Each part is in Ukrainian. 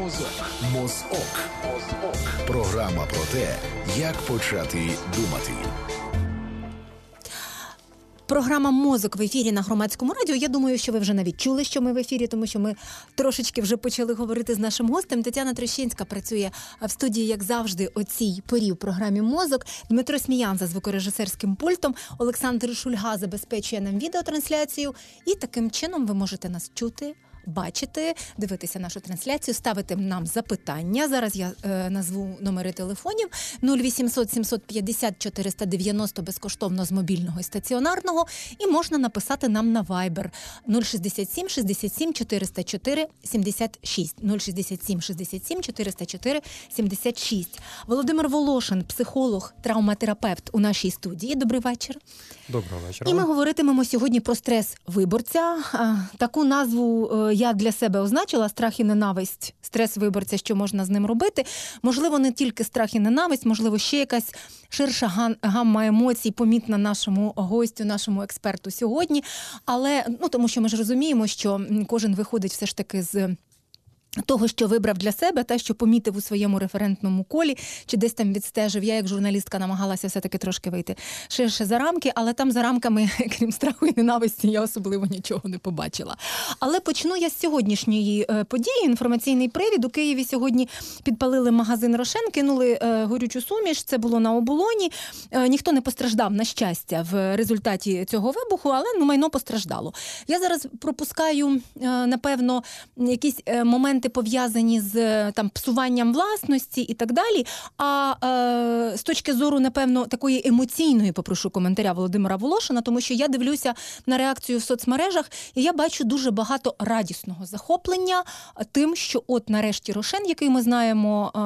Мозок. Мозок. Мозок. Програма про те, як почати думати. Програма Мозок в ефірі на громадському радіо. Я думаю, що ви вже навіть чули, що ми в ефірі, тому що ми трошечки вже почали говорити з нашим гостем. Тетяна Трещинська працює в студії, як завжди, о цій порі в програмі Мозок. Дмитро Сміян за звукорежисерським пультом. Олександр Шульга забезпечує нам відеотрансляцію. І таким чином ви можете нас чути бачити, дивитися нашу трансляцію, ставити нам запитання. Зараз я е, назву номери телефонів 0800 750 490 безкоштовно з мобільного і стаціонарного. І можна написати нам на Viber 067 67 404 76 067 67 404 76. Володимир Волошин, психолог, травматерапевт у нашій студії. Добрий вечір. Доброго вечора. І ми говоритимемо сьогодні про стрес виборця. Таку назву е, я для себе означила страх і ненависть, стрес виборця, що можна з ним робити. Можливо, не тільки страх і ненависть, можливо, ще якась ширша гамма емоцій, помітна нашому гостю, нашому експерту сьогодні. Але ну тому, що ми ж розуміємо, що кожен виходить все ж таки з. Того, що вибрав для себе, те, що помітив у своєму референтному колі, чи десь там відстежив. Я, як журналістка, намагалася все-таки трошки вийти ширше за рамки, але там за рамками, крім страху і ненависті, я особливо нічого не побачила. Але почну я з сьогоднішньої е, події. Інформаційний привід у Києві сьогодні підпалили магазин Рошен, кинули е, горючу суміш. Це було на оболоні. Е, ніхто не постраждав на щастя в результаті цього вибуху, але ну майно постраждало. Я зараз пропускаю напевно якісь моменти моменти пов'язані з е, там псуванням власності і так далі. А е, з точки зору, напевно, такої емоційної попрошу коментаря Володимира Волошина, тому що я дивлюся на реакцію в соцмережах, і я бачу дуже багато радісного захоплення тим, що от нарешті Рошен, який ми знаємо, е,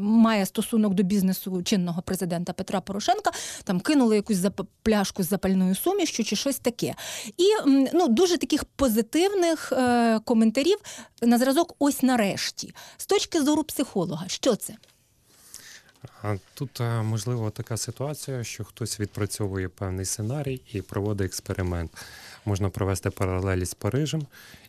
має стосунок до бізнесу чинного президента Петра Порошенка, там кинули якусь пляшку з запальною сумішчю чи щось таке. І ну дуже таких позитивних е, коментарів на зразок ось нарешті. З точки зору психолога, що це? Тут е, можливо така ситуація, що хтось відпрацьовує певний сценарій і проводить експеримент. Можна провести паралелі з Парижем,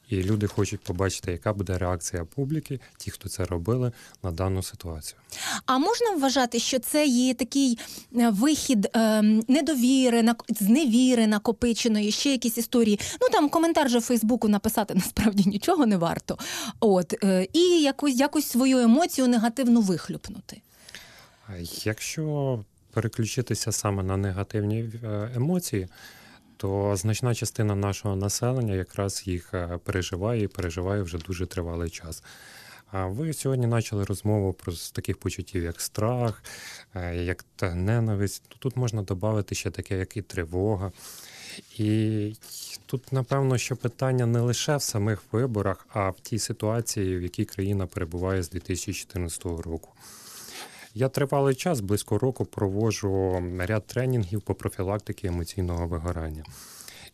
і люди хочуть побачити, яка буде реакція публіки, ті, хто це робили на дану ситуацію. А можна вважати, що це є такий е, вихід е, недовіри, зневіри накопиченої, ще якісь історії. Ну там коментар же в Фейсбуку написати насправді нічого не варто. От е, і якось якось свою емоцію негативно вихлюпнути. Якщо переключитися саме на негативні е, емоції то значна частина нашого населення якраз їх е, переживає і переживає вже дуже тривалий час. А ви сьогодні почали розмову про таких почуттів, як страх, е, як та ненависть. Тут можна додати ще таке, як і тривога. І тут, напевно, що питання не лише в самих виборах, а в тій ситуації, в якій країна перебуває з 2014 року. Я тривалий час, близько року, проводжу ряд тренінгів по профілактиці емоційного вигорання.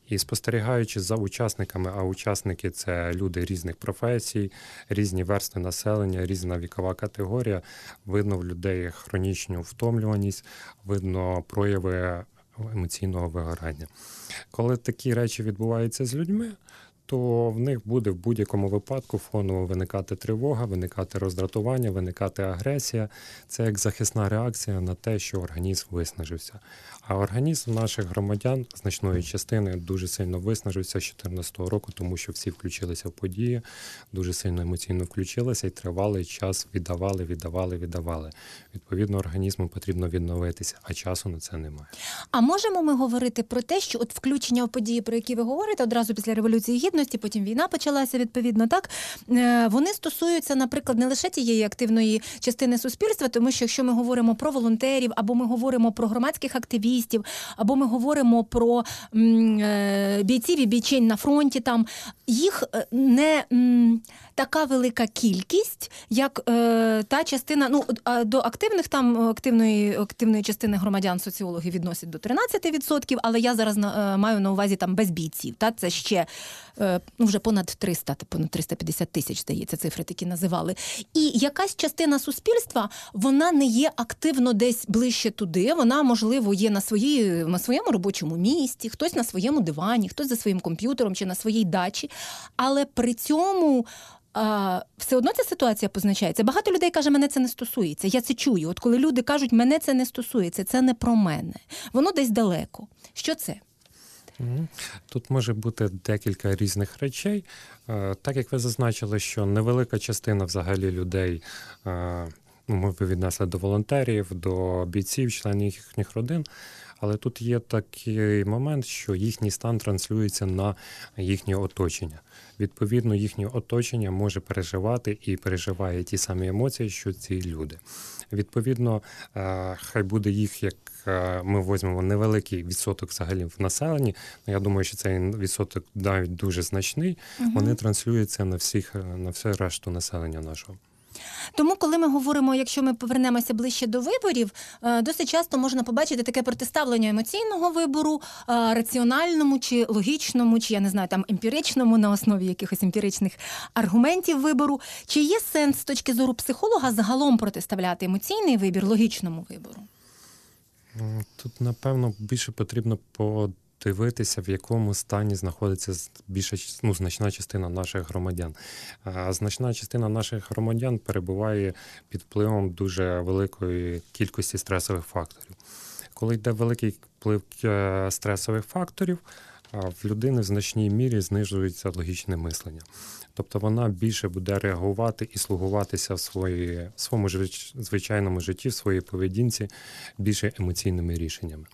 І спостерігаючи за учасниками, а учасники це люди різних професій, різні верстви населення, різна вікова категорія, видно в людей хронічну втомлюваність, видно прояви емоційного вигорання. Коли такі речі відбуваються з людьми, то в них буде в будь-якому випадку фоново виникати тривога, виникати роздратування, виникати агресія. Це як захисна реакція на те, що організм виснажився. А організм наших громадян значної частини дуже сильно виснажився з 2014 року, тому що всі включилися в події, дуже сильно емоційно включилися і тривалий час віддавали, віддавали, віддавали. Відповідно, організму потрібно відновитися, а часу на це немає. А можемо ми говорити про те, що от включення в події, про які ви говорите, одразу після революції гідності, потім війна почалася відповідно, так е, вони стосуються, наприклад, не лише тієї активної частини суспільства, тому що якщо ми говоримо про волонтерів або ми говоримо про громадських активістів або ми говоримо про е, бійців і бійчень на фронті. Там їх е, не така велика кількість, як та частина. Ну до активних там активної активної частини громадян соціологи відносять до 13%, але я зараз маю на увазі там без бійців. Та це ще ну вже понад 300, понад 350 тисяч здається, цифри такі називали. І якась частина суспільства вона не є активно десь ближче туди. Вона можливо є на свої, на своєму робочому місці, хтось на своєму дивані, хтось за своїм комп'ютером чи на своїй дачі. Але при цьому а, все одно ця ситуація позначається. Багато людей каже, мене це не стосується. Я це чую. От коли люди кажуть, мене це не стосується, це не про мене. Воно десь далеко. Що це? Тут може бути декілька різних речей. Е, так як ви зазначили, що невелика частина взагалі людей е, ну, ми віднесли до волонтерів, до бійців, членів їхніх родин. Але тут є такий момент, що їхній стан транслюється на їхнє оточення. Відповідно, їхнє оточення може переживати і переживає ті самі емоції, що ці люди. Відповідно, е, хай буде їх як е, ми візьмемо невеликий відсоток взагалі в населенні. Я думаю, що цей відсоток навіть дуже значний. Угу. Вони транслюються на всіх на все решту населення нашого. Тому, коли ми говоримо, якщо ми повернемося ближче до виборів, е, досить часто можна побачити таке протиставлення емоційного вибору, е, раціональному чи логічному, чи я не знаю, там емпіричному на основі якихось емпіричних аргументів вибору. Чи є сенс з точки зору психолога загалом протиставляти емоційний вибір логічному вибору? Тут напевно більше потрібно по дивитися, в якому стані знаходиться більша ну, значна частина наших громадян. А значна частина наших громадян перебуває під впливом дуже великої кількості стресових факторів. Коли йде великий вплив е, стресових факторів, в людини в значній мірі знижується логічне мислення. Тобто вона більше буде реагувати і слугуватися в свої, в своєму звичайному житті, в своїй поведінці більше емоційними рішеннями.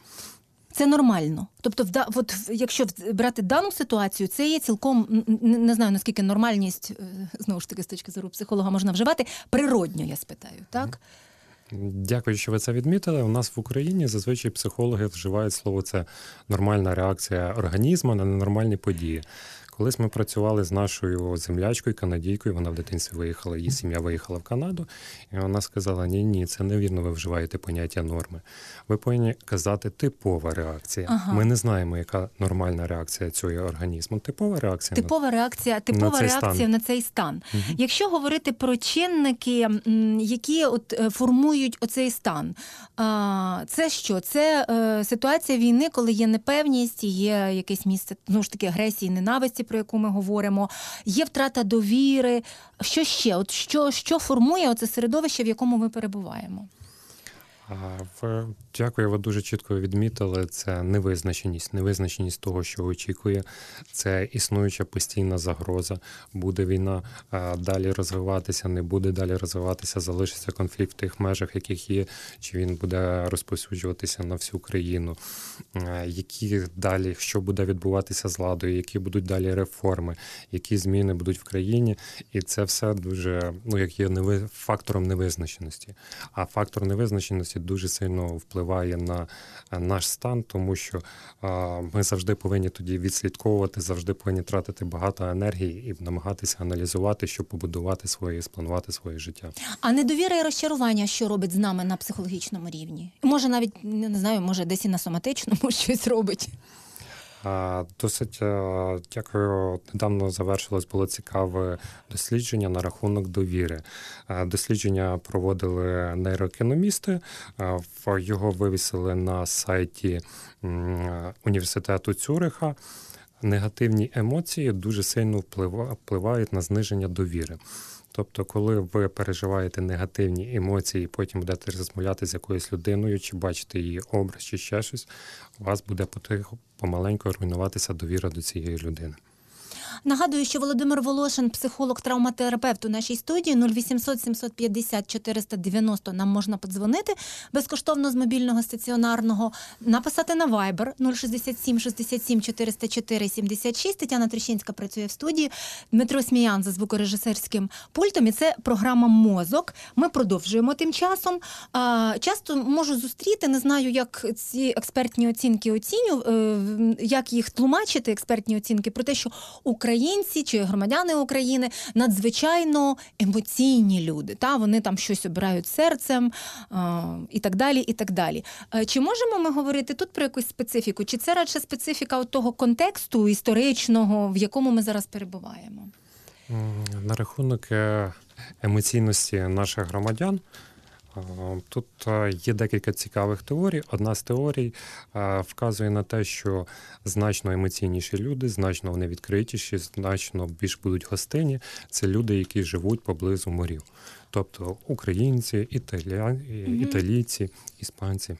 Це нормально. Тобто, от, якщо брати дану ситуацію, це є цілком не знаю наскільки нормальність е, знову ж таки з точки зору психолога можна вживати природньо, я спитаю, так? Дякую, що ви це відмітили. У нас в Україні зазвичай психологи вживають слово це нормальна реакція організму на ненормальні події. Колись ми працювали з нашою землячкою, канадійкою. Вона в дитинстві виїхала, її сім'я виїхала в Канаду, і вона сказала: Ні, ні, це невірно. Ви вживаєте поняття норми. Ви повинні казати типова реакція. Ага. Ми не знаємо, яка нормальна реакція цього організму. Типова реакція типова реакція, типова на реакція стан. на цей стан. Угу. Якщо говорити про чинники, які от е, формують оцей стан, це що? Це е, ситуація війни, коли є непевність, є якесь місце знову ж таки агресії, ненависті про яку ми говоримо, є втрата довіри. Що ще? От що, що формує оце середовище, в якому ми перебуваємо? В дякую, ви дуже чітко відмітили. Це невизначеність, невизначеність того, що очікує. Це існуюча постійна загроза. Буде війна далі розвиватися, не буде далі розвиватися, залишиться конфлікт в тих межах, яких є, чи він буде розповсюджуватися на всю країну. Які далі, що буде відбуватися з владою, які будуть далі реформи, які зміни будуть в країні, і це все дуже ну як є фактором невизначеності. А фактор невизначеності дійсності дуже сильно впливає на е, наш стан, тому що ми завжди повинні тоді відслідковувати, завжди повинні тратити багато енергії і намагатися аналізувати, щоб побудувати своє, спланувати своє життя. А недовіра і розчарування, що робить з нами на психологічному рівні? Може, навіть не знаю, може десь і на соматичному щось робить. Досить е, дякую. Недавно завершилось було цікаве дослідження на рахунок довіри. Дослідження проводили нейроекономісти, його вивісили на сайті університету Цюриха. Негативні емоції дуже сильно впливають на зниження довіри. Тобто, коли ви переживаєте негативні емоції, потім будете розмовляти з якоюсь людиною, чи бачите її образ, чи ще щось, у вас буде потихо помаленьку руйнуватися довіра до цієї людини. Нагадую, що Володимир Волошин, психолог, травматерапевт у нашій студії 0800 750 490 Нам можна подзвонити безкоштовно з мобільного стаціонарного, написати на Viber 067 67 404 76. Тетяна Трещинська працює в студії. Дмитро Сміян за звукорежисерським пультом. І це програма Мозок. Ми продовжуємо тим часом. Часто можу зустріти, не знаю, як ці експертні оцінки оціню, е, як їх тлумачити, експертні оцінки про те, що Україна українці чи громадяни України надзвичайно емоційні люди. Та Вони там щось обирають серцем і так далі. і так далі. Е, чи можемо ми говорити тут про якусь специфіку? Чи це радше специфіка того контексту історичного, в якому ми зараз перебуваємо? На рахунок е, емоційності наших громадян. Тут є декілька цікавих теорій. Одна з теорій вказує на те, що значно емоційніші люди, значно вони відкритіші, значно більш будуть гостинні. Це люди, які живуть поблизу морів, тобто українці, італія... італійці, іспанці.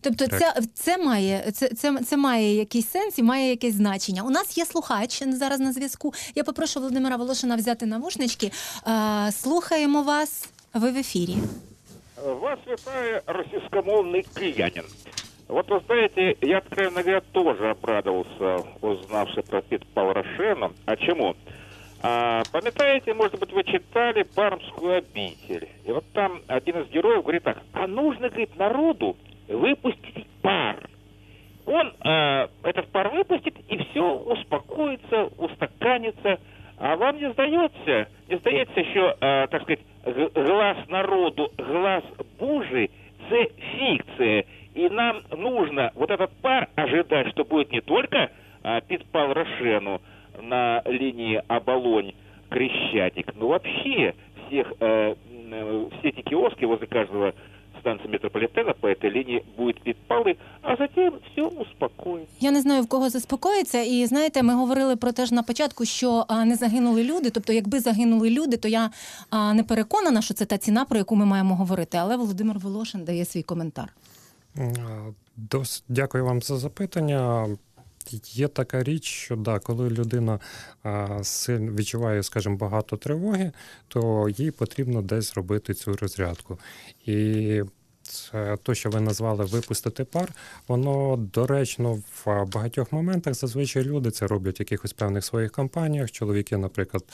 Тобто, це це має це, це, це має якийсь сенс і має якесь значення. У нас є слухач зараз на зв'язку. Я попрошу Володимира Волошина взяти навушнички. Слухаємо вас. Ви в ефірі. Вас вітає російськомовний киянин. Вот вы знаете, я, откровенно говоря, тоже обрадовался, узнавши про Питпал Рошену. А чему? А, памятаете, может быть, вы читали «Пармскую обитель». И вот там один из героев говорит так, а нужно, говорит, народу выпустить пар. Он э, этот пар выпустит, и все успокоится, устаканится. А вам не сдается, не сдается еще, э, так сказать, глаз народу, глаз Божий, це фикция. И нам нужно вот этот пар ожидать, что будет не только э, Питпал Рошену на линии Оболонь Крещатик, но вообще всех, э, э, все эти киоски возле каждого станции метрополитена по этой линии будет підпали, а затем все успокоїться. Я не знаю в кого заспокоїться. І знаєте, ми говорили про те ж на початку, що а, не загинули люди. Тобто, якби загинули люди, то я а, не переконана, що це та ціна, про яку ми маємо говорити. Але Володимир Волошин дає свій коментар. Дос, дякую вам за запитання. Є така річ, що да, коли людина а, сильно відчуває, скажімо, багато тривоги, то їй потрібно десь робити цю розрядку. І то, що ви назвали випустити пар, воно доречно в багатьох моментах. Зазвичай люди це роблять в якихось певних своїх кампаніях. Чоловіки, наприклад,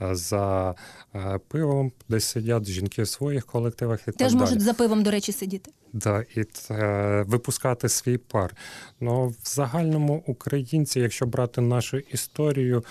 за пивом десь сидять, жінки в своїх колективах і теж так можуть за пивом, до речі, сидіти. Да, і е, випускати свій пар. Ну, в загальному українці, якщо брати нашу історію,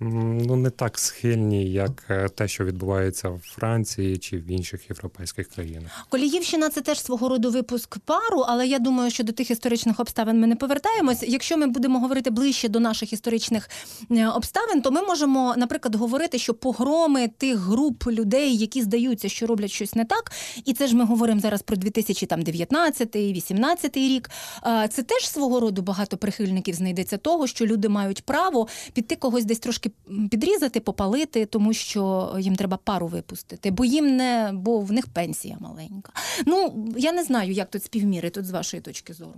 ну не так схильні, як е, те, що відбувається в Франції чи в інших європейських країнах. Коліївщина це теж свого роду випуск пару, але я думаю, що до тих історичних обставин ми не повертаємось. Якщо ми будемо говорити ближче до наших історичних е, обставин, то ми можемо, наприклад, говорити, що погроми тих груп людей, які здаються, що роблять щось не так, і це ж ми говоримо зараз про 2000 там 19-18 рік. Це теж свого роду багато прихильників знайдеться того, що люди мають право піти когось десь трошки підрізати, попалити, тому що їм треба пару випустити, бо їм не бо в них пенсія маленька. Ну я не знаю, як тут співміри тут з вашої точки зору.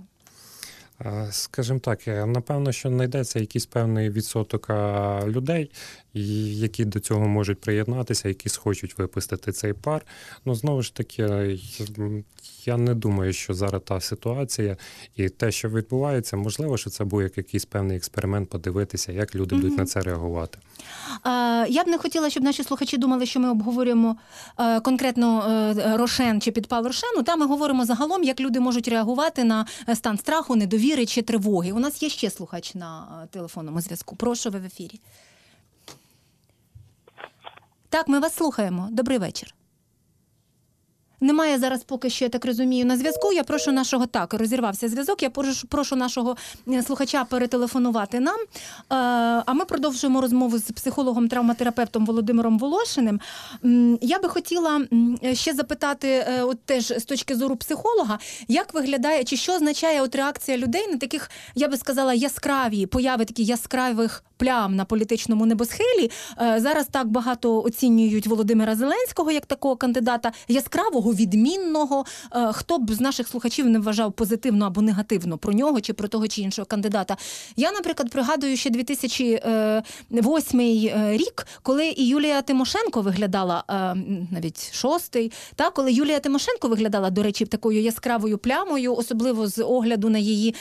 Скажімо так, е, напевно, що знайдеться якийсь певний відсоток людей, які до цього можуть приєднатися, які схочуть випустити цей пар. Ну знову ж таки, я не думаю, що зараз та ситуація і те, що відбувається, можливо, що це був якийсь певний експеримент, подивитися, як люди будуть mm-hmm. на це реагувати. Я б не хотіла, щоб наші слухачі думали, що ми обговорюємо е, конкретно е, Рошен чи підпал Рошену. Та ми говоримо загалом, як люди можуть реагувати на е, стан страху, недовіри чи тривоги. У нас є ще слухач на телефонному зв'язку. Прошу ви в ефірі. Так, ми вас слухаємо. Добрий вечір. Немає зараз поки що, я так розумію, на зв'язку. Я прошу нашого так, розірвався зв'язок. Я прошу, прошу нашого е, слухача перетелефонувати нам. Е, а ми продовжуємо розмову з психологом-травматерапевтом Володимиром Волошиним. Я би хотіла ще запитати, е, от теж з точки зору психолога, як виглядає чи що означає от реакція людей на таких, я би сказала, яскраві появи таких яскравих плям на політичному небосхилі. Зараз так багато оцінюють Володимира Зеленського як такого кандидата яскравого відмінного. Е, хто б з наших слухачів не вважав позитивно або негативно про нього чи про того чи іншого кандидата? Я, наприклад, пригадую ще 2008 е, рік, коли і Юлія Тимошенко виглядала е, навіть шостий, та коли Юлія Тимошенко виглядала, до речі, такою яскравою плямою, особливо з огляду на її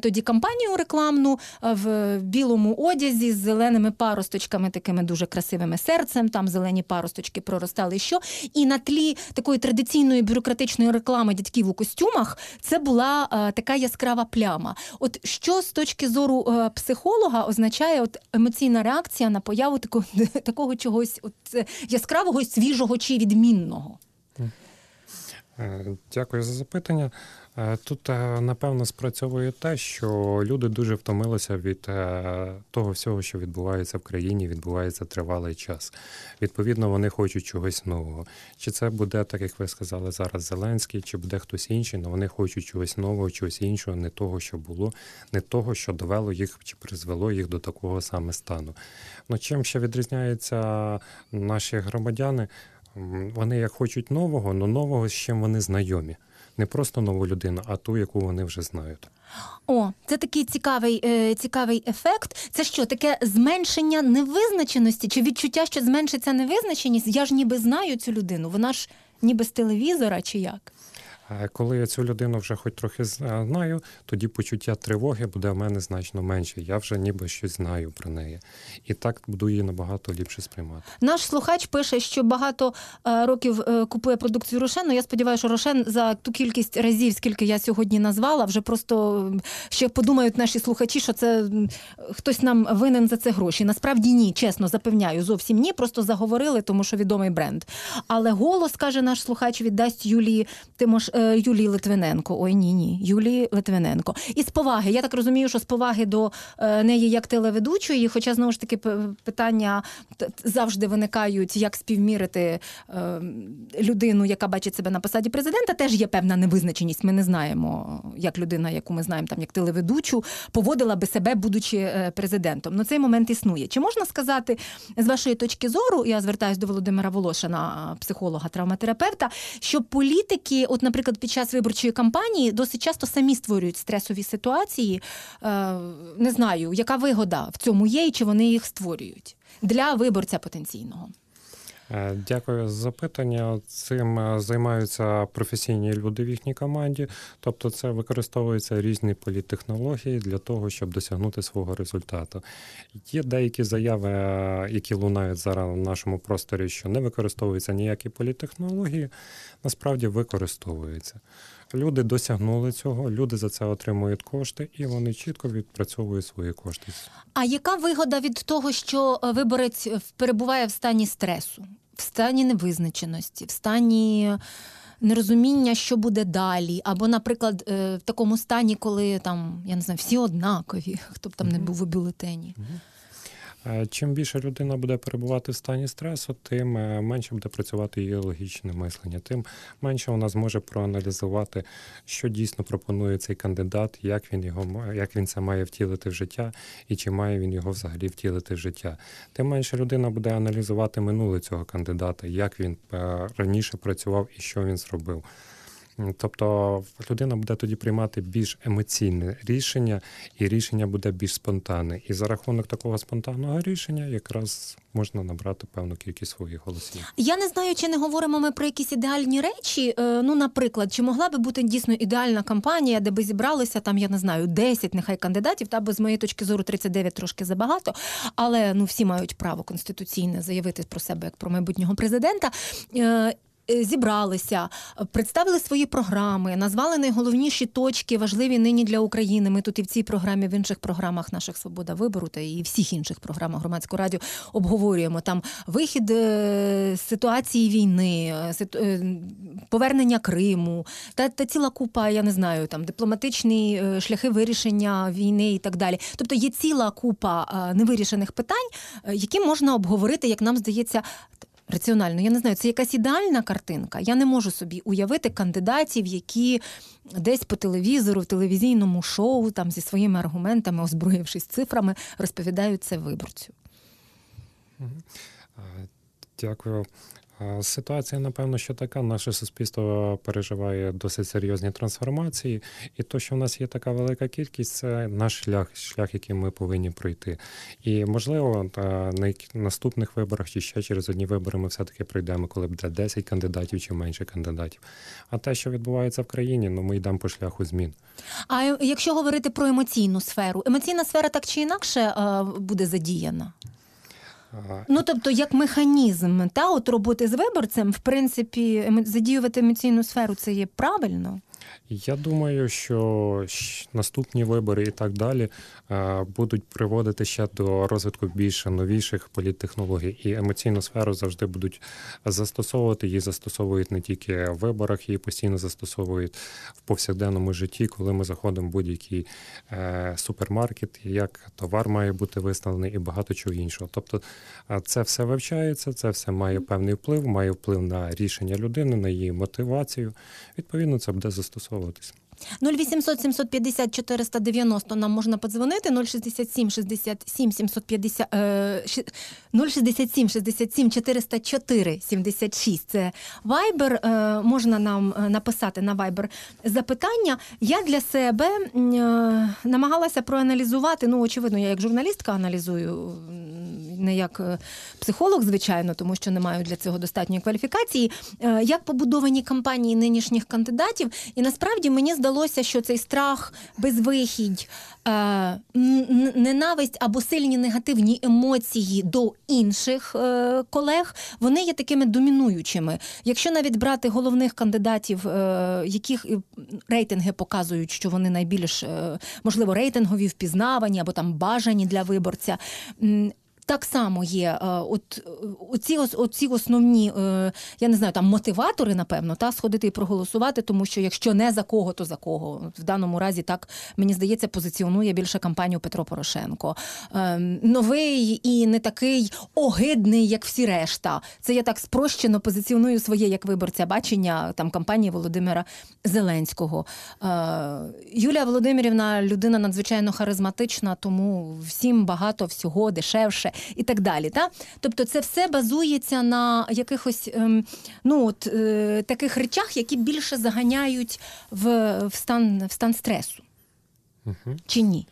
тоді кампанію рекламну в білому одязі з зеленими паросточками, такими дуже красивими серцем. Там зелені паросточки проростали. Що і на тлі такої традиційної бюрократичної реклами дядьків у костюмах це була е, така яскрава пляма. От що з точки зору е, психолога означає от емоційна реакція на появу такого такого чогось от, яскравого, свіжого чи відмінного? Е, Дякую за запитання. Е, Тут, е, напевно, спрацьовує те, що люди дуже втомилися від того всього, що відбувається в країні, відбувається тривалий час. Відповідно, вони хочуть чогось нового. Чи це буде, так як ви сказали зараз, Зеленський, чи буде хтось інший, але вони хочуть чогось нового, чогось іншого, не того, що було, не того, що довело їх чи призвело їх до такого саме стану. Ну, чим ще відрізняються наші громадяни? Вони як хочуть нового, але нового з чим вони знайомі. Не просто нову людину, а ту, яку вони вже знають. О, це такий цікавий, е, цікавий ефект. Це що, таке зменшення невизначеності чи відчуття, що зменшиться невизначеність? Я ж ніби знаю цю людину, вона ж ніби з телевізора чи як? Коли я цю людину вже хоч трохи знаю, тоді почуття тривоги буде в мене значно менше. Я вже ніби щось знаю про неї. І так буду її набагато ліпше сприймати. Наш слухач пише, що багато е, років е, купує продукцію Рошен. Я сподіваюся, що Рошен за ту кількість разів, скільки я сьогодні назвала, вже просто ще подумають наші слухачі, що це хтось нам винен за це гроші. Насправді ні, чесно запевняю, зовсім ні. Просто заговорили, тому що відомий бренд. Але голос каже наш слухач, віддасть Юлії Тимош Юлії Литвиненко. Ой, ні, ні, Юлії Литвиненко. І з поваги. Я так розумію, що з поваги до е, неї як телеведучої, хоча знову ж таки питання завжди виникають, як співмірити е, людину, яка бачить себе на посаді президента, теж є певна невизначеність. Ми не знаємо, як людина, яку ми знаємо там як телеведучу, поводила би себе, будучи е, президентом. Ну цей момент існує. Чи можна сказати з вашої точки зору, я звертаюся до Володимира Волошина, психолога, травматерапевта, що політики, от, наприклад, під час виборчої кампанії досить часто самі створюють стресові ситуації. Е, не знаю, яка вигода в цьому є, і чи вони їх створюють для виборця потенційного. Е, Дякую за запитання. Цим е, займаються професійні люди в їхній команді. Тобто, це використовуються різні політтехнології для того, щоб досягнути свого результату. Є деякі заяви, е, які лунають зараз в нашому просторі, що не використовуються ніякі політтехнології, насправді використовуються. Люди досягнули цього, люди за це отримують кошти, і вони чітко відпрацьовують свої кошти. А яка вигода від того, що е, виборець е, перебуває в стані стресу, в стані невизначеності, в стані нерозуміння, що буде далі, або, наприклад, е, в такому стані, коли там я не знаю, всі однакові, хто б там не був у бюлетені? Е, Чим більше людина буде перебувати в стані стресу, тим е, менше буде працювати її логічне мислення, тим менше вона зможе проаналізувати, що дійсно пропонує цей кандидат, як він його як він це має втілити в життя, і чи має він його взагалі втілити в життя. Тим менше людина буде аналізувати минуле цього кандидата, як він е, раніше працював і що він зробив. Тобто людина буде тоді приймати більш емоційне рішення, і рішення буде більш спонтанне. І за рахунок такого спонтанного рішення якраз можна набрати певну кількість своїх голосів. Я не знаю, чи не говоримо ми про якісь ідеальні речі. Е, Ну, наприклад, чи могла би бути дійсно ідеальна кампанія, де би зібралися там, я не знаю, 10 нехай кандидатів, та бо з моєї точки зору 39 трошки забагато, але ну всі мають право конституційне заявити про себе як про майбутнього президента. Е, Зібралися, представили свої програми, назвали найголовніші точки, важливі нині для України. Ми тут і в цій програмі, в інших програмах наших Свобода вибору та і всіх інших програмах громадського радіо обговорюємо там вихід е, ситуації війни, е, повернення Криму та, та ціла купа, я не знаю, там дипломатичні шляхи вирішення війни і так далі. Тобто є ціла купа невирішених питань, які можна обговорити, як нам здається. Раціонально, я не знаю, це якась ідеальна картинка. Я не можу собі уявити кандидатів, які десь по телевізору, в телевізійному шоу, там зі своїми аргументами, озброївшись цифрами, розповідають це виборцю. Дякую. Ситуація, напевно, що така. Наше суспільство переживає досить серйозні трансформації, і то, що в нас є така велика кількість, це наш шлях, шлях, який ми повинні пройти. І можливо, на наступних виборах чи ще через одні вибори ми все-таки пройдемо, коли буде 10 кандидатів чи менше кандидатів. А те, що відбувається в країні, ну ми йдемо по шляху змін. А е, якщо говорити про емоційну сферу, емоційна сфера так чи інакше е, буде задіяна. Ну тобто, як механізм та от роботи з виборцем, в принципі, задіювати емоційну сферу це є правильно. Я думаю, що наступні вибори і так далі е, будуть приводити ще до розвитку більше новіших політтехнологій, і емоційну сферу завжди будуть застосовувати. Її застосовують не тільки в виборах, її постійно застосовують в повсякденному житті, коли ми заходимо в будь-який е, супермаркет, як товар має бути виставлений і багато чого іншого. Тобто е, це все вивчається, це все має певний вплив, має вплив на рішення людини, на її мотивацію. Відповідно, це буде tos salotis 0800 750 490 нам можна подзвонити 067 67 750 е, 067 67 404 76. Це. Е, можна нам е, написати на Viber запитання. Я для себе е, намагалася проаналізувати. Ну, очевидно, я як журналістка аналізую, не як е, психолог, звичайно, тому що не маю для цього достатньої кваліфікації. Як побудовані кампанії нинішніх кандидатів, і насправді мені здалося, що цей страх, безвихідь, е, ненависть або сильні негативні емоції до інших е, колег, вони є такими домінуючими. Якщо навіть брати головних кандидатів, е, яких рейтинги показують, що вони найбільш можливо рейтингові, впізнавані або там бажані для виборця. Так само є е, от оці, оці основні, е, я не знаю, там мотиватори, напевно, та сходити і проголосувати, тому що якщо не за кого, то за кого. В даному разі так мені здається, позиціонує більше кампанію Петро Порошенко. Е, Новий і не такий огидний, як всі решта. Це я так спрощено позиціоную своє як виборця бачення там кампанії Володимира Зеленського. Е, Юлія Володимирівна людина надзвичайно харизматична, тому всім багато всього дешевше і так далі. Та? Тобто, це все базується на якихось ем, ну, от, е, таких речах, які більше заганяють в, в, стан, в стан стресу. Угу. Чи ні?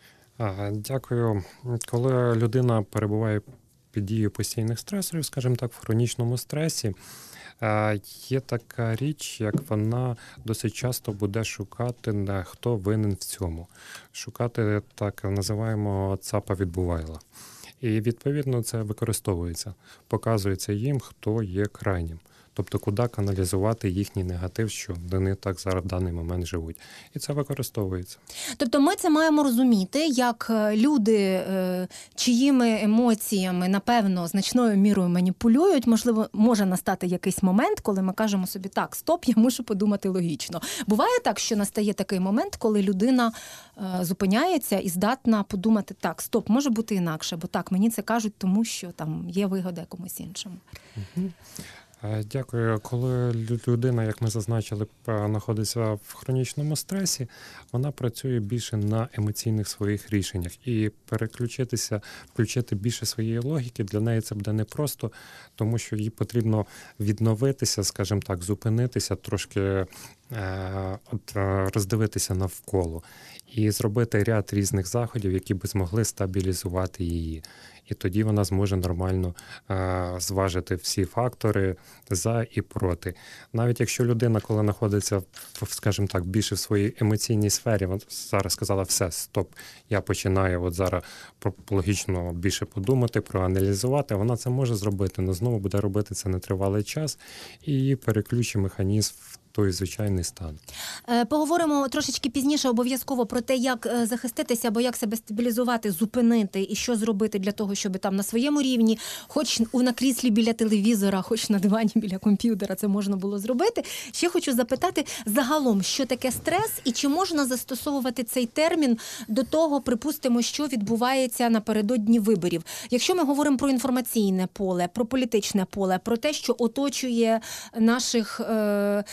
Дякую. Коли людина перебуває під дією постійних стресорів, скажімо так, в хронічному стресі, е, є така річ, як вона досить часто буде шукати, хто винен в цьому. Шукати так називаємо ЦАПа відбувайла. І відповідно це використовується, показується їм, хто є крайнім. Тобто, куди каналізувати їхній негатив, що вони так зараз в даний момент живуть. І це використовується. Тобто ми це маємо розуміти, як е, люди, е, чиїми емоціями, напевно, значною мірою маніпулюють. Можливо, може настати якийсь момент, коли ми кажемо собі, так, стоп, я мушу подумати логічно. Буває так, що настає такий момент, коли людина е, зупиняється і здатна подумати, так, стоп, може бути інакше, бо так, мені це кажуть, тому що там є вигода комусь іншому. Е, Дякую. Коли людина, як ми зазначили, знаходиться в хронічному стресі, вона працює більше на емоційних своїх рішеннях і переключитися, включити більше своєї логіки для неї це буде непросто, тому що їй потрібно відновитися, скажімо так, зупинитися, трошки е, от, е, роздивитися навколо і зробити ряд різних заходів, які би змогли стабілізувати її. І тоді вона зможе нормально е, зважити всі фактори за і проти. Навіть якщо людина, коли знаходиться скажімо так, більше в своїй емоційній сфері, вона зараз сказала, все, стоп, я починаю от зараз логічно більше подумати, проаналізувати, вона це може зробити, але знову буде робити це нетривалий час і переключить механізм в той звичайний стан. Е, Поговоримо трошечки пізніше обов'язково про те, як е, захиститися або як себе стабілізувати, зупинити і що зробити для того, щоб там на своєму рівні, хоч на кріслі біля телевізора, хоч на дивані біля комп'ютера, це можна було зробити. Ще хочу запитати загалом, що таке стрес, і чи можна застосовувати цей термін до того, припустимо, що відбувається напередодні виборів. Якщо ми говоримо про інформаційне поле, про політичне поле, про те, що оточує наших е,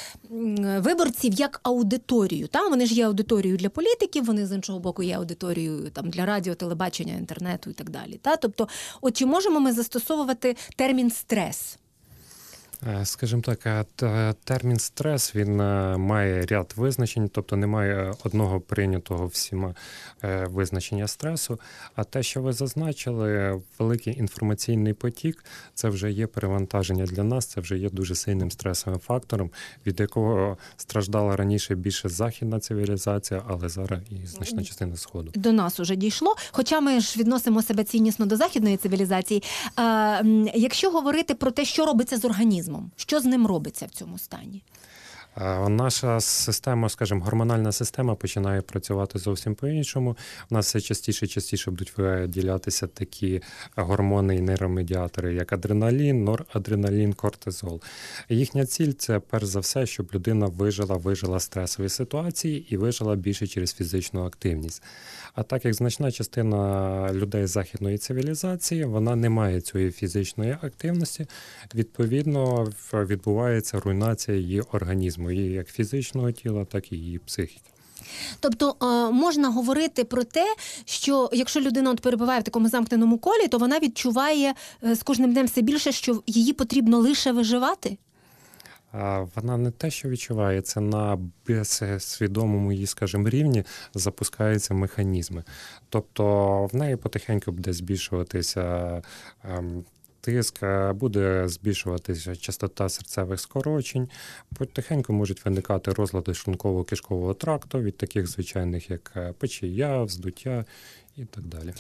виборців як аудиторію. Та? Вони ж є аудиторією для політиків, вони з іншого боку є аудиторією там, для радіо, телебачення, інтернету і так далі. Та? Тобто, от чи можемо ми застосовувати термін стрес? Е, Скажімо так, термін стрес він е, має ряд визначень, тобто немає одного прийнятого всіма е, визначення стресу. А те, що ви зазначили, великий інформаційний потік, це вже є перевантаження для нас, це вже є дуже сильним стресовим фактором, від якого страждала раніше більше західна цивілізація, але зараз і значна частина сходу. До нас уже дійшло, хоча ми ж відносимо себе ціннісно до західної цивілізації. Якщо говорити про те, що робиться з організмом, що з ним робиться в цьому стані? Е, Наша система, скажімо, гормональна система починає працювати зовсім по-іншому. У нас все частіше і частіше будуть виділятися такі гормони і нейромедіатори, як адреналін, норадреналін, кортизол. Їхня ціль це перш за все, щоб людина вижила, вижила стресові ситуації і вижила більше через фізичну активність. А так як значна частина людей західної цивілізації, вона не має цієї фізичної активності, відповідно відбувається руйнація її організму, її як фізичного тіла, так і її психіки. Тобто е, можна говорити про те, що якщо людина от перебуває в такому замкненому колі, то вона відчуває е, з кожним днем все більше, що її потрібно лише виживати. Вона не те, що відчуває, це на безсвідомому її, скажімо, рівні запускаються механізми. Тобто в неї потихеньку буде збільшуватися. ем, Тиск е, буде збільшуватися частота серцевих скорочень, потихеньку можуть виникати розлади шлунково-кишкового тракту від таких звичайних, як е, печія, вздуття і так далі.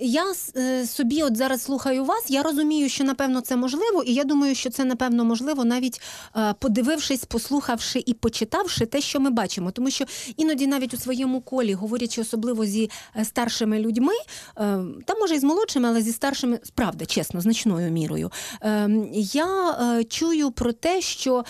Я е, собі от зараз слухаю вас. Я розумію, що напевно це можливо, і я думаю, що це напевно можливо, навіть е, подивившись, послухавши і почитавши те, що ми бачимо. Тому що іноді навіть у своєму колі, говорячи особливо зі е, старшими людьми, та може і з молодшими, але зі старшими, правда, чесно, значною мірою. Я чую про те, що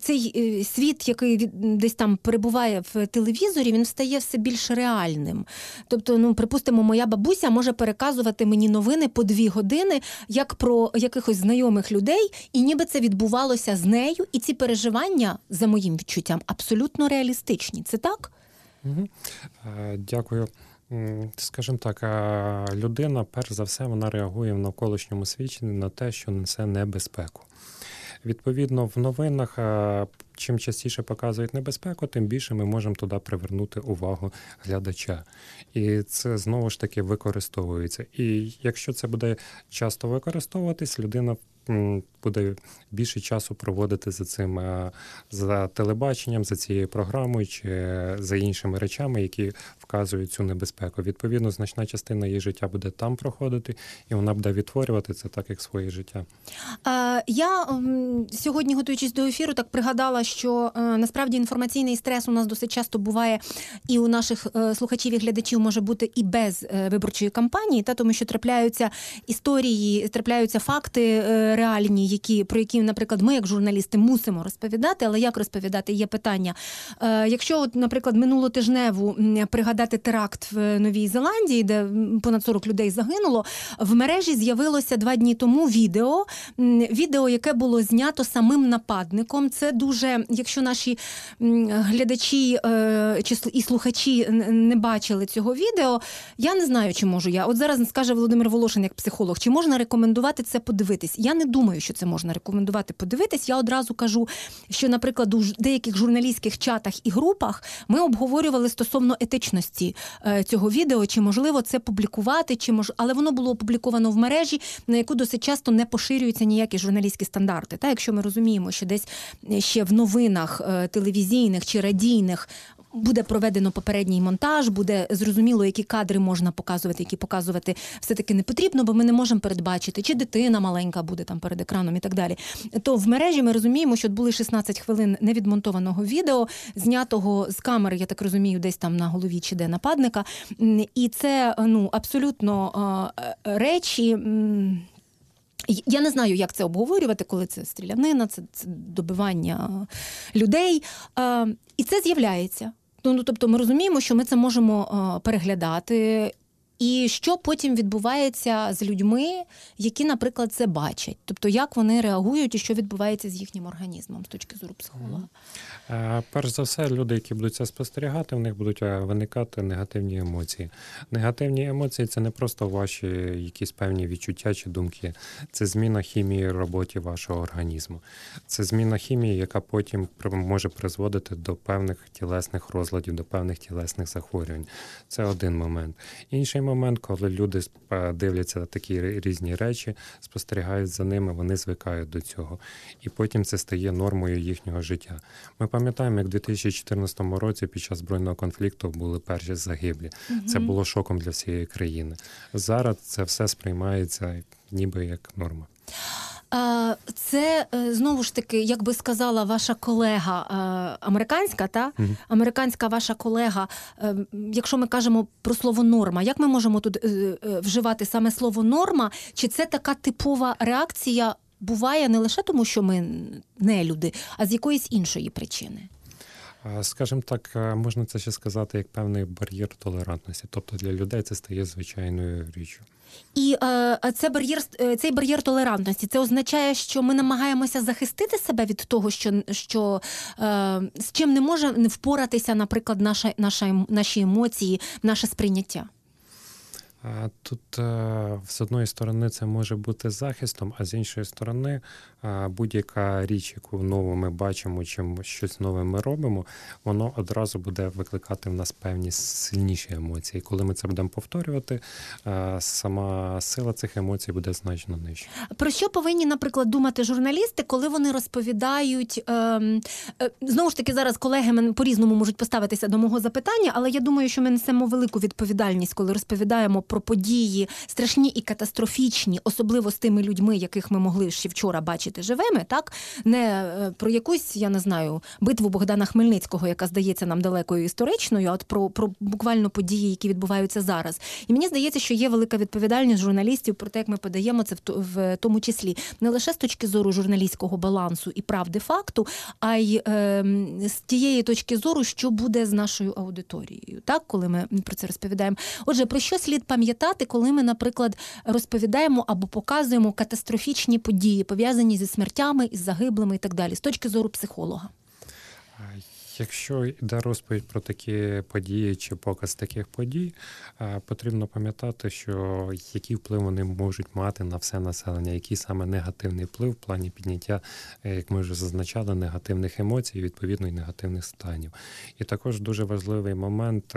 цей світ, який десь там перебуває в телевізорі, він стає все більш реальним. Тобто, ну припустимо, моя бабуся може переказувати мені новини по дві години, як про якихось знайомих людей, і ніби це відбувалося з нею. І ці переживання, за моїм відчуттям, абсолютно реалістичні. Це так? Угу. Дякую. Скажімо так, е, людина, перш за все, вона реагує в навколишньому світі на те, що несе небезпеку. Відповідно, в новинах е, чим частіше показують небезпеку, тим більше ми можемо туди привернути увагу глядача. І це знову ж таки використовується. І якщо це буде часто використовуватись, людина буде більше часу проводити за цим е, за телебаченням, за цією програмою чи за іншими речами, які вказують цю небезпеку. Відповідно, значна частина її життя буде там проходити, і вона буде відтворювати це так, як своє життя. Я сьогодні, готуючись до ефіру, так пригадала, що е, насправді інформаційний стрес у нас досить часто буває, і у наших е, слухачів і глядачів може бути і без е, виборчої кампанії, та тому що трапляються історії, трапляються факти реальні, які про які, наприклад, ми, як журналісти, мусимо розповідати. Але як розповідати, є питання. Якщо, от, наприклад, минулотижневу м, пригадати теракт в Новій Зеландії, де понад 40 людей загинуло, в мережі з'явилося два дні тому відео. Відео, яке було знято самим нападником. Це дуже, якщо наші глядачі е, і слухачі не бачили цього відео, я не знаю, чи можу я. От зараз скаже Володимир Волошин, як психолог, чи можна рекомендувати це подивитись? Я не думаю, що це можна рекомендувати подивитись. Я одразу кажу, що, наприклад, у деяких журналістських чатах і групах ми обговорювали стосовно етичності е, цього відео, чи можливо це публікувати, чи мож... але воно було опубліковано в мережі, на яку досить часто не поширюються ніякі журналістські стандарти. Та якщо ми розуміємо, що десь е, ще в новинах е, телевізійних чи радійних. Буде проведено попередній монтаж, буде зрозуміло, які кадри можна показувати, які показувати все-таки не потрібно, бо ми не можемо передбачити, чи дитина маленька буде там перед екраном і так далі. То в мережі ми розуміємо, що були 16 хвилин невідмонтованого відео, знятого з камери, я так розумію, десь там на голові чи де нападника. І це ну абсолютно е, речі. Я не знаю, як це обговорювати, коли це стрілянина, це, це добивання людей. І це з'являється. Ну, ну, тобто ми розуміємо, що ми це можемо е, переглядати. І що потім відбувається з людьми, які, наприклад, це бачать? Тобто, як вони реагують і що відбувається з їхнім організмом з точки зору психолога? Е, Перш за все, люди, які будуть це спостерігати, в них будуть е, виникати негативні емоції. Негативні емоції це не просто ваші якісь певні відчуття чи думки, це зміна хімії в роботі вашого організму. Це зміна хімії, яка потім може призводити до певних тілесних розладів, до певних тілесних захворювань. Це один момент. Інший момент, коли люди е, дивляться на такі різні речі, спостерігають за ними, вони звикають до цього. І потім це стає нормою їхнього життя. Ми пам'ятаємо, як в 2014 році під час збройного конфлікту були перші загиблі. Це було шоком для всієї країни. Зараз це все сприймається ніби як норма. Це е, знову ж таки, як би сказала ваша колега е, американська, та Мгм. американська ваша колега. е, Якщо ми кажемо про слово норма, як ми можемо тут вживати саме слово норма? Чи це така типова реакція буває не лише тому, що ми не люди, а з якоїсь іншої причини? Скажімо так, е, можна це ще сказати як певний бар'єр толерантності. Тобто для людей це стає звичайною річчю. І е, це бар'єр е, цей бар'єр толерантності. Це означає, що ми намагаємося захистити себе від того, що, що е, з чим не може не впоратися, наприклад, наша, наша ем- наші емоції, наше сприйняття. Тут е, з одної сторони це може бути захистом, а з іншої сторони будь-яка річ, яку нову ми бачимо, чим щось нове ми робимо, воно одразу буде викликати в нас певні сильніші емоції. Коли ми це будемо повторювати, сама сила цих емоцій буде значно нижча. Про що повинні, наприклад, думати журналісти, коли вони розповідають ем, е, знову ж таки, зараз колеги мен- по-різному можуть поставитися до мого запитання, але я думаю, що ми несемо велику відповідальність, коли розповідаємо про події страшні і катастрофічні, особливо з тими людьми, яких ми могли ще вчора бачити живими, так не е, про якусь, я не знаю, битву Богдана Хмельницького, яка здається нам далекою історичною, а от про, про буквально події, які відбуваються зараз. І мені здається, що є велика відповідальність журналістів про те, як ми подаємо це в тому числі не лише з точки зору журналістського балансу і правди факту, а й е, з тієї точки зору, що буде з нашою аудиторією, так коли ми про це розповідаємо. Отже, про що слід пам'ятати, коли ми, наприклад, розповідаємо або показуємо катастрофічні події, пов'язані зі смертями із загиблими і так далі, з точки зору психолога. Якщо йде розповідь про такі події чи показ таких подій, потрібно пам'ятати, що який вплив вони можуть мати на все населення, який саме негативний вплив в плані підняття, е, як ми вже зазначали, негативних емоцій, відповідно і негативних станів. І також дуже важливий момент.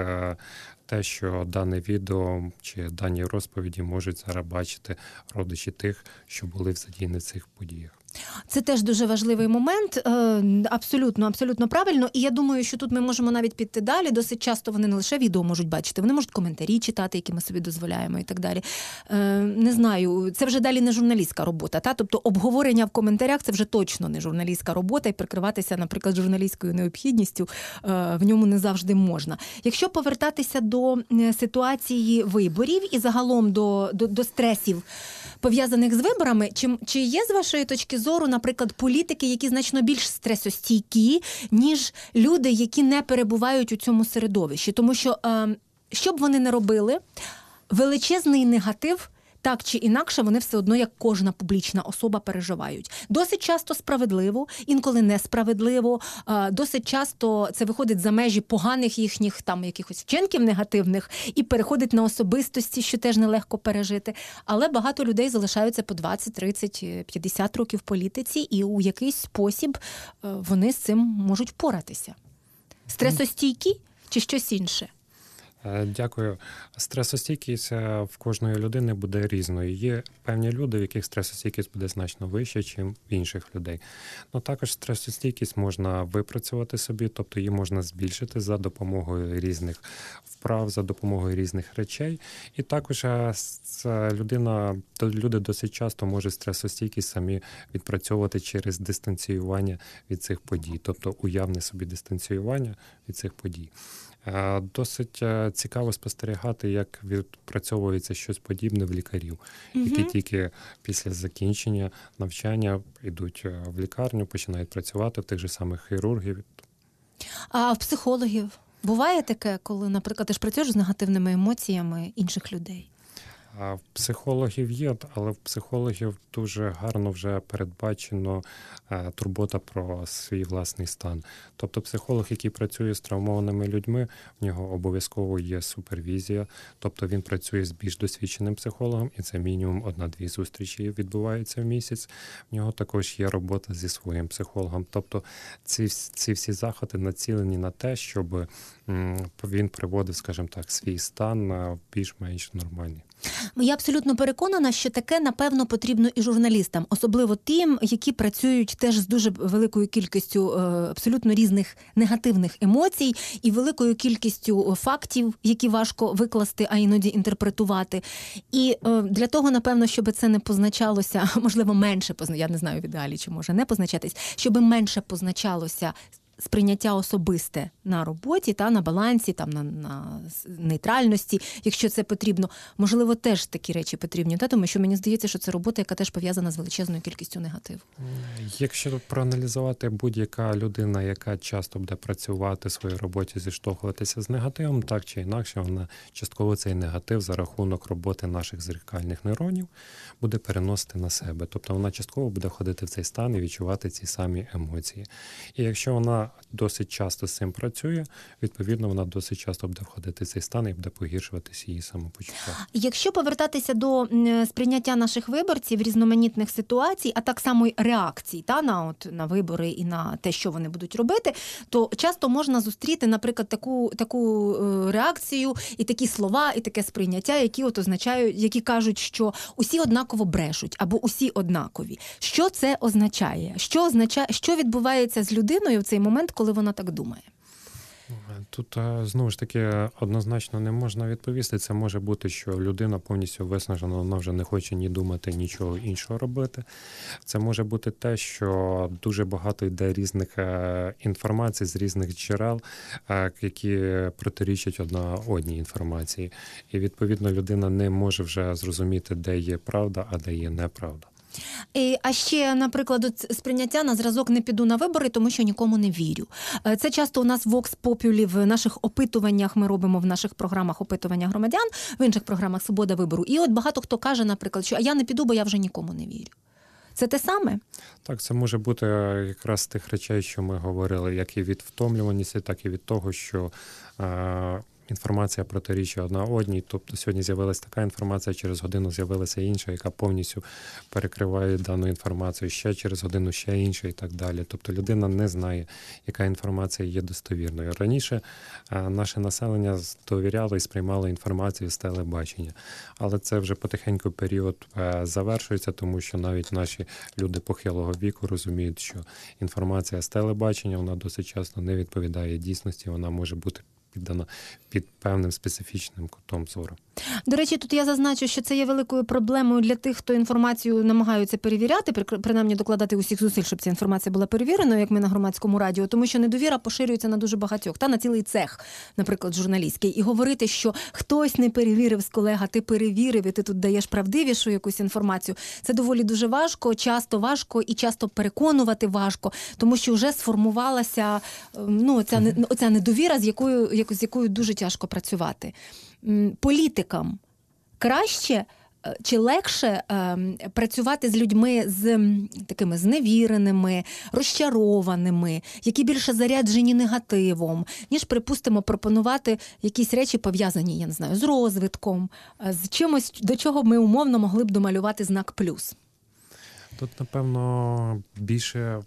Те, що дане відео чи дані розповіді можуть зараз бачити родичі тих, що були в задіяні в цих подіях. Це теж дуже важливий момент. Е, Абсолютно, абсолютно правильно. І я думаю, що тут ми можемо навіть піти далі. Досить часто вони не лише відео можуть бачити, вони можуть коментарі читати, які ми собі дозволяємо, і так далі. Е, Не знаю, це вже далі не журналістська робота. Та? Тобто обговорення в коментарях це вже точно не журналістська робота, і прикриватися, наприклад, журналістською необхідністю е, в ньому не завжди можна. Якщо повертатися до ситуації виборів і загалом до, до, до стресів пов'язаних з виборами, чи, чи є з вашої точки зору, наприклад, політики, які значно більш стресостійкі, ніж люди, які не перебувають у цьому середовищі? Тому що е, що б вони не робили, величезний негатив. Так чи інакше, вони все одно, як кожна публічна особа, переживають. Досить часто справедливо, інколи несправедливо. Досить часто це виходить за межі поганих їхніх там якихось вчинків негативних і переходить на особистості, що теж нелегко пережити. Але багато людей залишаються по 20, 30, 50 років в політиці, і у якийсь спосіб е, вони з цим можуть впоратися. Стресостійкі чи щось інше? Е, Дякую. Стресостійкість е, в кожної людини буде різною. Є певні люди, в яких стресостійкість буде значно вища, ніж в інших людей. Ну також стресостійкість можна випрацювати собі, тобто її можна збільшити за допомогою різних вправ, за допомогою різних речей. І також е, людина, люди досить часто можуть стресостійкість самі відпрацьовувати через дистанціювання від цих подій, тобто уявне собі дистанціювання від цих подій. Е, Досить е, цікаво спостерігати, як відпрацьовується щось подібне в лікарів, які тільки після закінчення навчання йдуть е, в лікарню, починають працювати в тих же самих хірургів. А в психологів буває таке, коли, наприклад, ти ж працюєш з негативними емоціями інших людей? А в психологів є, але в психологів дуже гарно вже передбачено е, турбота про свій власний стан. Тобто, психолог, який працює з травмованими людьми, в нього обов'язково є супервізія, тобто він працює з більш досвідченим психологом, і це мінімум одна-дві зустрічі відбувається в місяць. В нього також є робота зі своїм психологом. Тобто, ці, ці всі заходи націлені на те, щоб він приводив, скажімо так, свій стан на більш-менш нормальний. Я абсолютно переконана, що таке напевно потрібно і журналістам, особливо тим, які працюють теж з дуже великою кількістю е, абсолютно різних негативних емоцій і великою кількістю фактів, які важко викласти, а іноді інтерпретувати. І е, для того, напевно, щоб це не позначалося, можливо, менше позна... я не знаю в ідеалі, чи може не позначатись, щоб менше позначалося сприйняття особисте на роботі та на балансі, там на, на нейтральності, якщо це потрібно. Можливо, теж такі речі потрібні, та тому що мені здається, що це робота, яка теж пов'язана з величезною кількістю негативу. Якщо проаналізувати будь-яка людина, яка часто буде працювати в своїй роботі, зіштовхуватися з негативом, так чи інакше, вона частково цей негатив за рахунок роботи наших зеркальних нейронів буде переносити на себе. Тобто вона частково буде входити в цей стан і відчувати ці самі емоції. І якщо вона досить часто з цим працює, відповідно, вона досить часто буде входити в цей стан і буде погіршуватися її самопочуття. Якщо повертатися до сприйняття наших виборців різноманітних ситуацій, а так само й реакцій та на от на вибори і на те, що вони будуть робити, то часто можна зустріти, наприклад, таку таку е, реакцію і такі слова, і таке сприйняття, які от означають, які кажуть, що усі однаково брешуть або усі однакові. Що це означає? Що означає, що відбувається з людиною в цей момент? Момент, коли вона так думає? Тут е, знову ж таки однозначно не можна відповісти. Це може бути, що людина повністю виснажена, вона вже не хоче ні думати, нічого іншого робити. Це може бути те, що дуже багато йде різних е, інформацій з різних джерел, е, які протирічать одна одній інформації. І відповідно людина не може вже зрозуміти, де є правда, а де є неправда. І, А ще, наприклад, сприйняття на зразок не піду на вибори, тому що нікому не вірю. Е, це часто у нас в Vox Populi в наших опитуваннях. Ми робимо в наших програмах опитування громадян, в інших програмах Свобода вибору. І от багато хто каже, наприклад, що а я не піду, бо я вже нікому не вірю. Це те саме? Так, це може бути якраз тих речей, що ми говорили, як і від втомлюваності, так і від того, що. Е, інформація протирічує одна одній. Тобто сьогодні з'явилася така інформація, через годину з'явилася інша, яка повністю перекриває дану інформацію. Ще через годину ще інша і так далі. Тобто людина не знає, яка інформація є достовірною. Раніше е, наше населення довіряло і сприймало інформацію з телебачення, але це вже потихеньку період е, завершується, тому що навіть наші люди похилого віку розуміють, що інформація з телебачення вона досить часто не відповідає дійсності, вона може бути піддано під певним специфічним кутом зору. До речі, тут я зазначу, що це є великою проблемою для тих, хто інформацію намагаються перевіряти, принаймні докладати усіх зусиль, щоб ця інформація була перевіреною, як ми на громадському радіо, тому що недовіра поширюється на дуже багатьох, та на цілий цех, наприклад, журналістський, і говорити, що хтось не перевірив з колега, ти перевірив, і ти тут даєш правдивішу якусь інформацію. Це доволі дуже важко, часто важко і часто переконувати важко, тому що вже сформувалася ем, ну оця, оця недовіра, з якою з якою дуже тяжко працювати політикам краще. Е, чи легше е, працювати з людьми з такими зневіреними, розчарованими, які більше заряджені негативом, ніж, припустимо, пропонувати якісь речі пов'язані, я не знаю, з розвитком, е, з чимось, до чого ми умовно могли б домалювати знак плюс? Тут, напевно, більше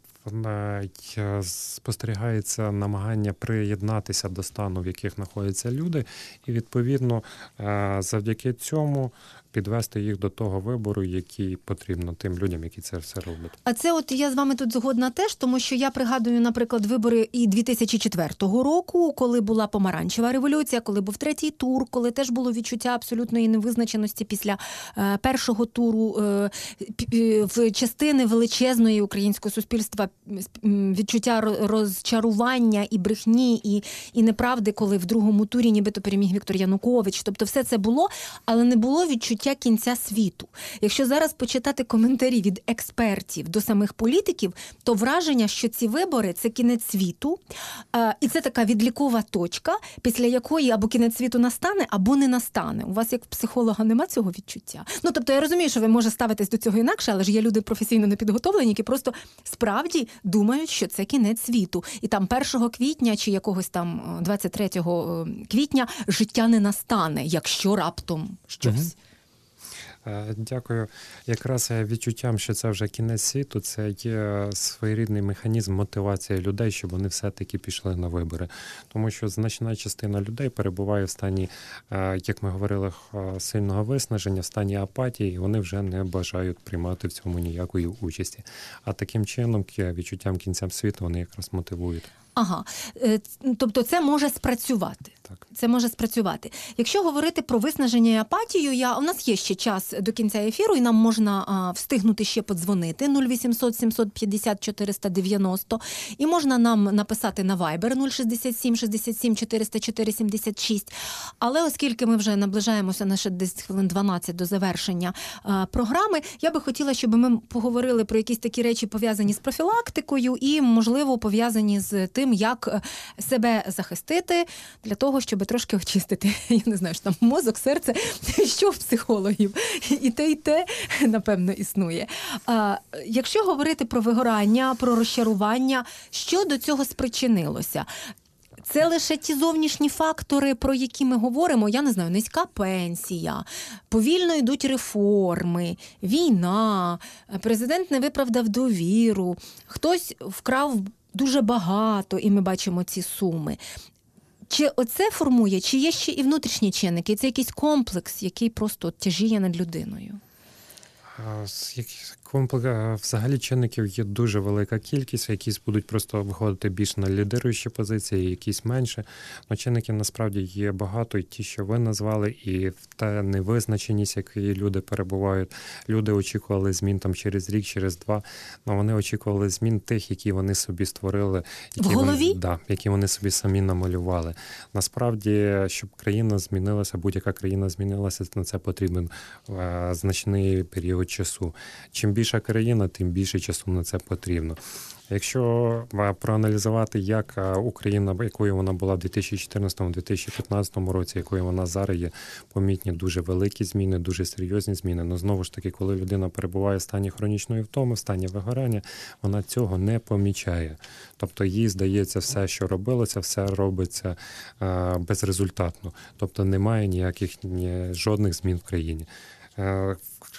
спостерігається намагання приєднатися до стану, в яких знаходяться люди, і відповідно е, завдяки цьому підвести їх до того вибору, який потрібно тим людям, які це все роблять. А це, от я з вами тут згодна теж, тому що я пригадую, наприклад, вибори і 2004 року, коли була помаранчева революція, коли був третій тур, коли теж було відчуття абсолютної невизначеності після е, першого туру е, в частини величезної українського суспільства відчуття розчарування і брехні, і, і неправди, коли в другому турі нібито переміг Віктор Янукович. Тобто, все це було, але не було відчуття відчуття кінця світу. Якщо зараз почитати коментарі від експертів до самих політиків, то враження, що ці вибори це кінець світу, і це така відлікова точка, після якої або кінець світу настане, або не настане. У вас, як психолога, нема цього відчуття. Ну тобто, я розумію, що ви може ставитись до цього інакше, але ж є люди професійно непідготовлені, які просто справді думають, що це кінець світу, і там 1 квітня чи якогось там 23 квітня життя не настане, якщо раптом щось. Е, Дякую. Якраз е, відчуттям, що це вже кінець світу, це є своєрідний механізм мотивації людей, щоб вони все-таки пішли на вибори. Тому що значна частина людей перебуває в стані, е, як ми говорили, сильного виснаження, в стані апатії, і вони вже не бажають приймати в цьому ніякої участі. А таким чином, відчуттям кінця світу, вони якраз мотивують. Ага, Е, тобто це може спрацювати. Так. Це може спрацювати. Якщо говорити про виснаження і апатію, я у нас є ще час до кінця ефіру, і нам можна а, встигнути ще подзвонити 0800 750 490. І можна нам написати на Viber 067 67 404 76. Але оскільки ми вже наближаємося на ще десь хвилин 12 до завершення а, програми, я би хотіла, щоб ми поговорили про якісь такі речі пов'язані з профілактикою і, можливо, пов'язані з тим, як е, себе захистити для того, щоб трошки очистити. Я не знаю, що там мозок, серце, що в психологів. І те, і те, напевно, існує. А, якщо говорити про вигорання, про розчарування, що до цього спричинилося? Це лише ті зовнішні фактори, про які ми говоримо. Я не знаю, низька пенсія, повільно йдуть реформи, війна, президент не виправдав довіру, хтось вкрав дуже багато, і ми бачимо ці суми. Чи оце формує, чи є ще і внутрішні чинники? Це якийсь комплекс, який просто тяжіє над людиною. Комплекс взагалі чинників є дуже велика кількість, якісь будуть просто виходити більш на лідируючі позиції, якісь менше. Но чинників насправді є багато, і ті, що ви назвали, і в та невизначеність, які люди перебувають. Люди очікували змін там через рік, через два. але вони очікували змін тих, які вони собі створили, які В голові? Вони, да, які вони собі самі намалювали. Насправді, щоб країна змінилася, будь-яка країна змінилася, на це потрібен е, значний період часу. Чим більша країна, тим більше часу на це потрібно. Якщо е, проаналізувати, як е, Україна, якою вона була в 2014-2015 році, якою вона зараз є, помітні дуже великі зміни, дуже серйозні зміни. Ну знову ж таки, коли людина перебуває в стані хронічної втоми, в стані вигорання, вона цього не помічає. Тобто їй здається, все, що робилося, все робиться е, безрезультатно. Тобто немає ніяких ні, жодних змін в країні.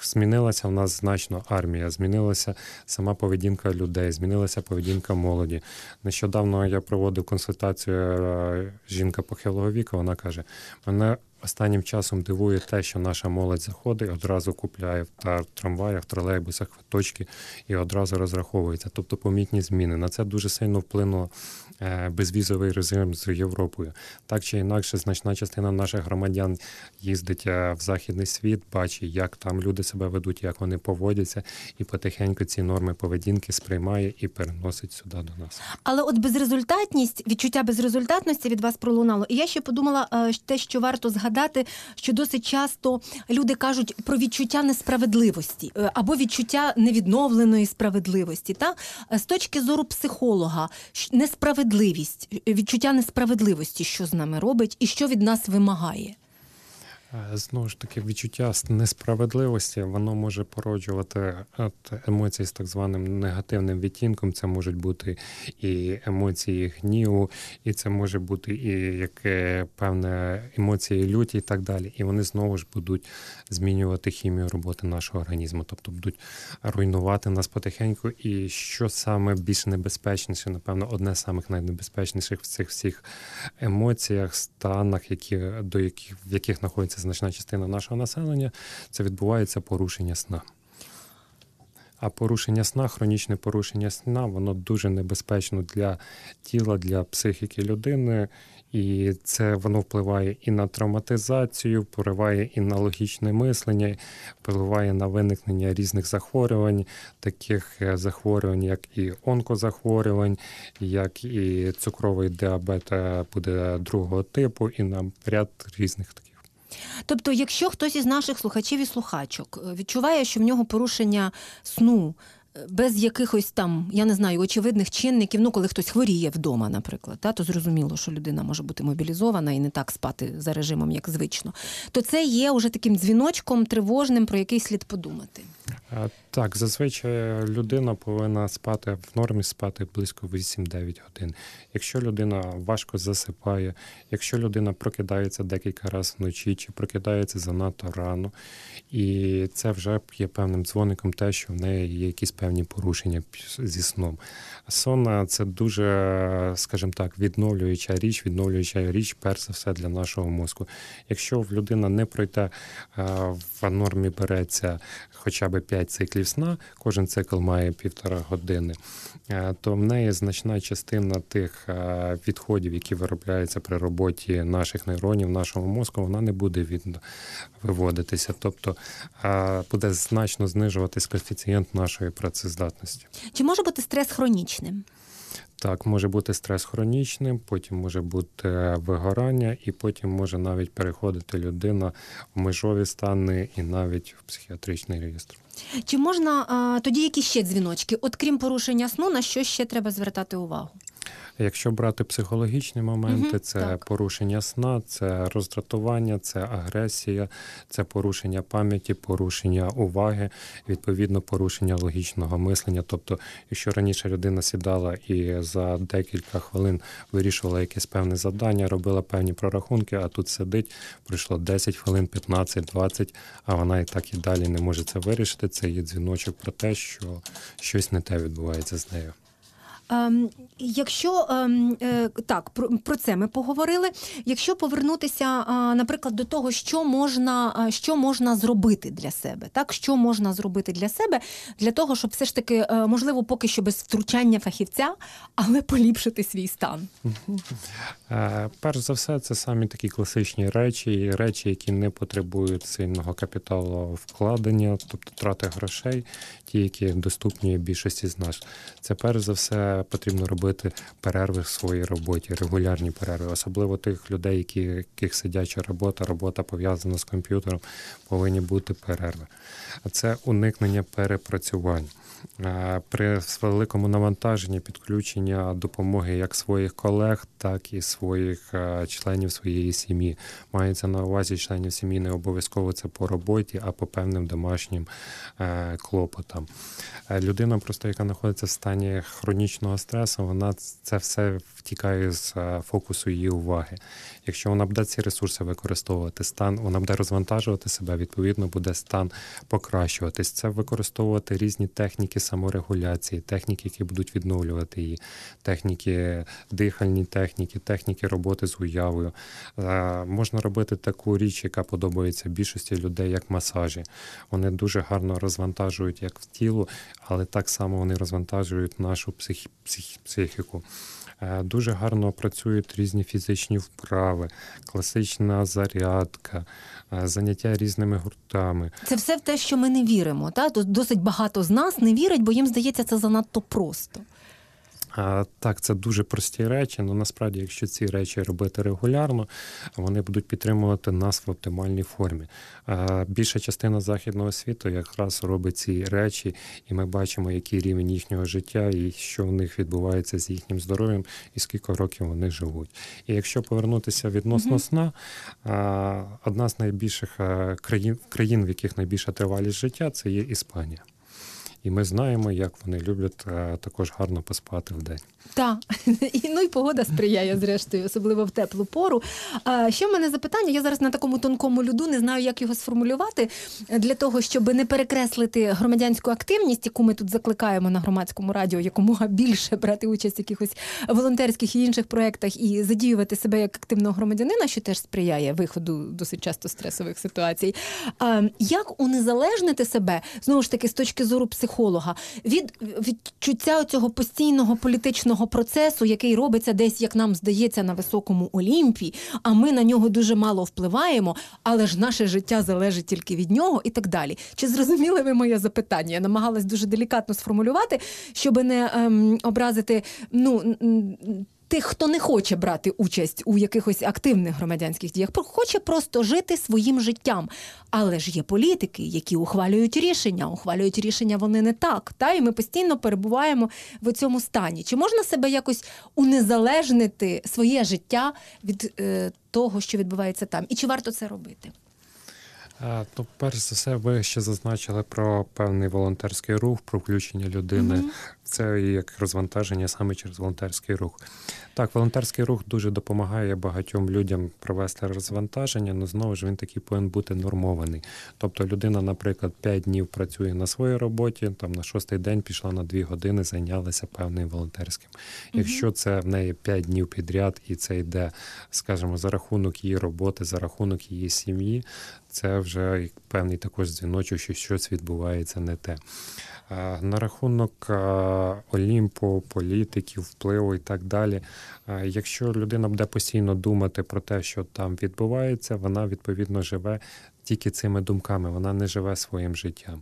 Змінилася в нас значно армія, змінилася сама поведінка людей, змінилася поведінка молоді. Нещодавно я проводив консультацію е, жінка похилого віку. Вона каже: мене останнім часом дивує те, що наша молодь заходить, одразу купляє в трамваях, тролейбусах квиточки і одразу розраховується. Тобто помітні зміни. На це дуже сильно вплинуло е, безвізовий режим з Європою. Так чи інакше, значна частина наших громадян їздить е, в західний світ, бачить, як там люди себе ведуть, як вони поводяться, і потихеньку ці норми поведінки сприймає і переносить сюди до нас. Але от безрезультатність, відчуття безрезультатності від вас пролунало. І я ще подумала е, те, що варто згадати, що досить часто люди кажуть про відчуття несправедливості е, або відчуття невідновленої справедливості. Та Е, з точки зору психолога, несправедливість, е, відчуття несправедливості, що з нами робить і що від нас вимагає. Е, Знову ж таки, відчуття несправедливості воно може породжувати от емоції з так званим негативним відтінком. Це можуть бути і емоції гніву, і це може бути і яке певне емоції люті, і так далі. І вони знову ж будуть змінювати хімію роботи нашого організму, тобто будуть руйнувати нас потихеньку. І що саме більш небезпечніше, напевно, одне з самих найнебезпечніших в цих всіх емоціях, станах, які до яких в яких знаходиться значна частина нашого населення, це відбувається порушення сна. А порушення сна, хронічне порушення сна, воно дуже небезпечно для тіла, для психіки людини, і це воно впливає і на травматизацію, впливає і на логічне мислення, впливає на виникнення різних захворювань, таких е, захворювань, як і онкозахворювань, як і цукровий діабет е, буде другого типу, і на ряд різних таких. Тобто, якщо хтось із наших слухачів і слухачок е, відчуває, що в нього порушення сну, без якихось там, я не знаю, очевидних чинників, ну коли хтось хворіє вдома, наприклад, та, то зрозуміло, що людина може бути мобілізована і не так спати за режимом, як звично, то це є уже таким дзвіночком тривожним, про який слід подумати. Так, зазвичай людина повинна спати в нормі спати близько 8-9 годин. Якщо людина важко засипає, якщо людина прокидається декілька разів вночі чи прокидається занадто рано, і це вже є певним дзвоником, те, що в неї є якісь певні порушення зі сном. Сон це дуже, скажімо так, відновлююча річ, відновлююча річ, перш за все, для нашого мозку. Якщо людина не пройде е, в нормі береться хоча б 5 циклів сна, кожен цикл має півтора години, е, то в неї значна частина тих е, відходів, які виробляються при роботі наших нейронів, нашого мозку, вона не буде від... виводитися. Тобто буде значно знижуватись коефіцієнт нашої працездатності. Чи може бути стрес хронічним? Так, може бути стрес хронічним, потім може бути вигорання, і потім може навіть переходити людина в межові стани і навіть в психіатричний реєстр. Чи можна а, тоді які ще дзвіночки? От крім порушення сну, на що ще треба звертати увагу? Якщо брати психологічні моменти, Мгм, це так. порушення сна, це роздратування, це агресія, це порушення пам'яті, порушення уваги, відповідно, порушення логічного мислення. Тобто, якщо раніше людина сідала і за декілька хвилин вирішувала якесь певне завдання, робила певні прорахунки, а тут сидить, пройшло 10 хвилин, 15, 20, а вона і так і далі не може це вирішити. Це є дзвіночок про те, що щось не те відбувається з нею. Ем, якщо ем, е, так, про, це ми поговорили. Якщо повернутися, наприклад, до того, що можна, що можна зробити для себе, так що можна зробити для себе для того, щоб все ж таки, е, можливо, поки що без втручання фахівця, але поліпшити свій стан. Е, Перш за все, це самі такі класичні речі, речі, які не потребують сильного капіталу вкладення, тобто трати грошей, ті, які доступні більшості з нас. Це перш за все потрібно робити перерви в своїй роботі, регулярні перерви, особливо тих людей, які яких сидяча робота, робота пов'язана з комп'ютером, повинні бути перерви. А Це уникнення перепрацювань. Е, При великому навантаженні підключення допомоги як своїх колег, так і своїх е, членів своєї сім'ї. Мається на увазі членів сім'ї не обов'язково це по роботі, а по певним домашнім е, клопотам. Людина, просто яка знаходиться в стані хронічного стресу, вона це все втікає з е, фокусу її уваги. Якщо вона буде ці ресурси використовувати, стан вона буде розвантажувати себе, відповідно буде стан покращуватись. Це використовувати різні техніки саморегуляції, техніки, які будуть відновлювати її, техніки, дихальні техніки, техніки роботи з уявою. Е, Можна робити таку річ, яка подобається більшості людей, як масажі. Вони дуже гарно розвантажують як в тіло, але так само вони розвантажують нашу психі- психі- психіку. Е, Дуже гарно працюють різні фізичні вправи, класична зарядка, е, заняття різними гуртами. Це все те, що ми не віримо. Та? Дос- Досить багато з нас не вірить, бо їм здається це занадто просто. А, Так, це дуже прості речі, але насправді, якщо ці речі робити регулярно, вони будуть підтримувати нас в оптимальній формі. А, Більша частина західного світу якраз робить ці речі, і ми бачимо, який рівень їхнього життя і що в них відбувається з їхнім здоров'ям, і скільки років вони живуть. І якщо повернутися відносно сна, а, одна з найбільших країн, країн, в яких найбільша тривалість життя, це є Іспанія. І ми знаємо, як вони люблять е, також гарно поспати в день. Так, і ну і погода сприяє, зрештою, особливо в теплу пору. А, ще в мене запитання. Я зараз на такому тонкому льоду не знаю, як його сформулювати для того, щоб не перекреслити громадянську активність, яку ми тут закликаємо на громадському радіо, якомога більше брати участь в якихось волонтерських і інших проєктах і задіювати себе як активного громадянина, що теж сприяє виходу досить часто стресових ситуацій. А, як унезалежнити себе знову ж таки з точки зору психолога від відчуття цього постійного політичного процесу, який робиться десь, як нам здається, на високому Олімпі, а ми на нього дуже мало впливаємо, але ж наше життя залежить тільки від нього, і так далі. Чи зрозуміли ви моє запитання? Я намагалась дуже делікатно сформулювати, щоб не ем, образити ну. Тих, хто не хоче брати участь у якихось активних громадянських діях, хоче просто жити своїм життям. Але ж є політики, які ухвалюють рішення. Ухвалюють рішення вони не так. Та і ми постійно перебуваємо в цьому стані. Чи можна себе якось унезалежнити своє життя від е, того, що відбувається там, і чи варто це робити? То перш за все, ви ще зазначили про певний волонтерський рух, про включення людини. Mm-hmm. Це як розвантаження саме через волонтерський рух. Так, волонтерський рух дуже допомагає багатьом людям провести розвантаження, але знову ж він такий повинен бути нормований. Тобто людина, наприклад, 5 днів працює на своїй роботі, там на шостий день пішла на 2 години, зайнялася певним волонтерським. Якщо це в неї 5 днів підряд, і це йде, скажімо, за рахунок її роботи, за рахунок її сім'ї, це вже певний також дзвіночок, що щось відбувається не те. На рахунок Олімпу, політиків, впливу і так далі. Якщо людина буде постійно думати про те, що там відбувається, вона відповідно живе тільки цими думками, вона не живе своїм життям.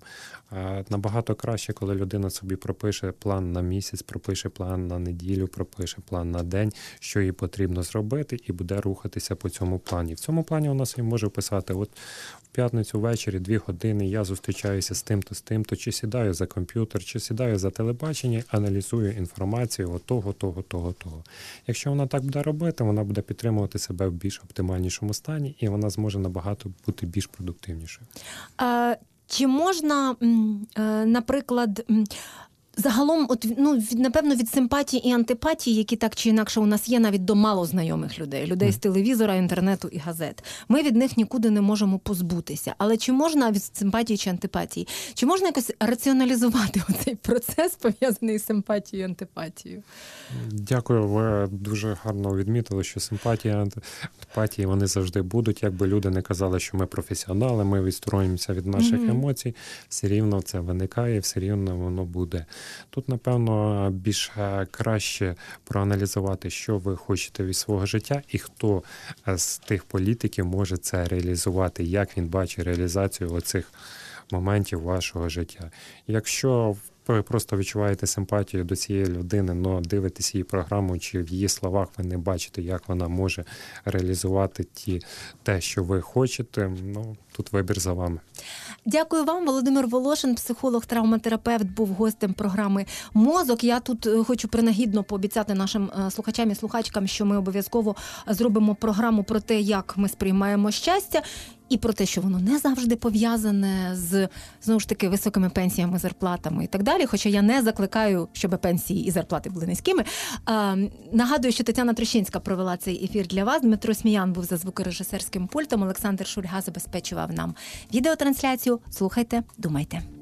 Набагато краще, коли людина собі пропише план на місяць, пропише план на неділю, пропише план на день, що їй потрібно зробити, і буде рухатися по цьому плані. В цьому плані вона собі може писати: от п'ятницю ввечері, дві години, я зустрічаюся з тим-то, з тим-то, чи сідаю за комп'ютер, чи сідаю за телебачення, аналізую інформацію от того, того, того, того. Якщо вона так буде робити, вона буде підтримувати себе в більш оптимальнішому стані, і вона зможе набагато бути більш продуктивнішою. А, Чи можна, е, наприклад, Загалом, от ну від напевно від симпатії і антипатії, які так чи інакше у нас є, навіть до малознайомих людей, людей з телевізора, інтернету і газет. Ми від них нікуди не можемо позбутися. Але чи можна від симпатії чи антипатії? Чи можна якось раціоналізувати цей процес пов'язаний з симпатією і антипатією? Дякую. Ви дуже гарно відмітили, що симпатія антипатії вони завжди будуть. Якби люди не казали, що ми професіонали, ми відстроїмося від наших mm-hmm. емоцій. Все рівно це виникає, все рівно воно буде. Тут, напевно, більш е, краще проаналізувати, що ви хочете від свого життя, і хто е, з тих політиків може це реалізувати, як він бачить реалізацію оцих моментів вашого життя. Якщо ви просто відчуваєте симпатію до цієї людини, але дивитесь її програму, чи в її словах ви не бачите, як вона може реалізувати ті те, що ви хочете. Ну тут вибір за вами. Дякую вам, Володимир Волошин, психолог, травматерапевт, був гостем програми Мозок. Я тут е, хочу принагідно пообіцяти нашим е, слухачам і слухачкам, що ми обов'язково зробимо програму про те, як ми сприймаємо щастя і про те, що воно не завжди пов'язане з знову ж таки високими пенсіями, зарплатами і так далі. Хоча я не закликаю, щоб пенсії і зарплати були низькими. А, Нагадую, що Тетяна Трощинська провела цей ефір для вас. Дмитро Сміян був за звукорежисерським пультом. Олександр Шульга забезпечував нам відеотрансляцію. Слухайте, думайте.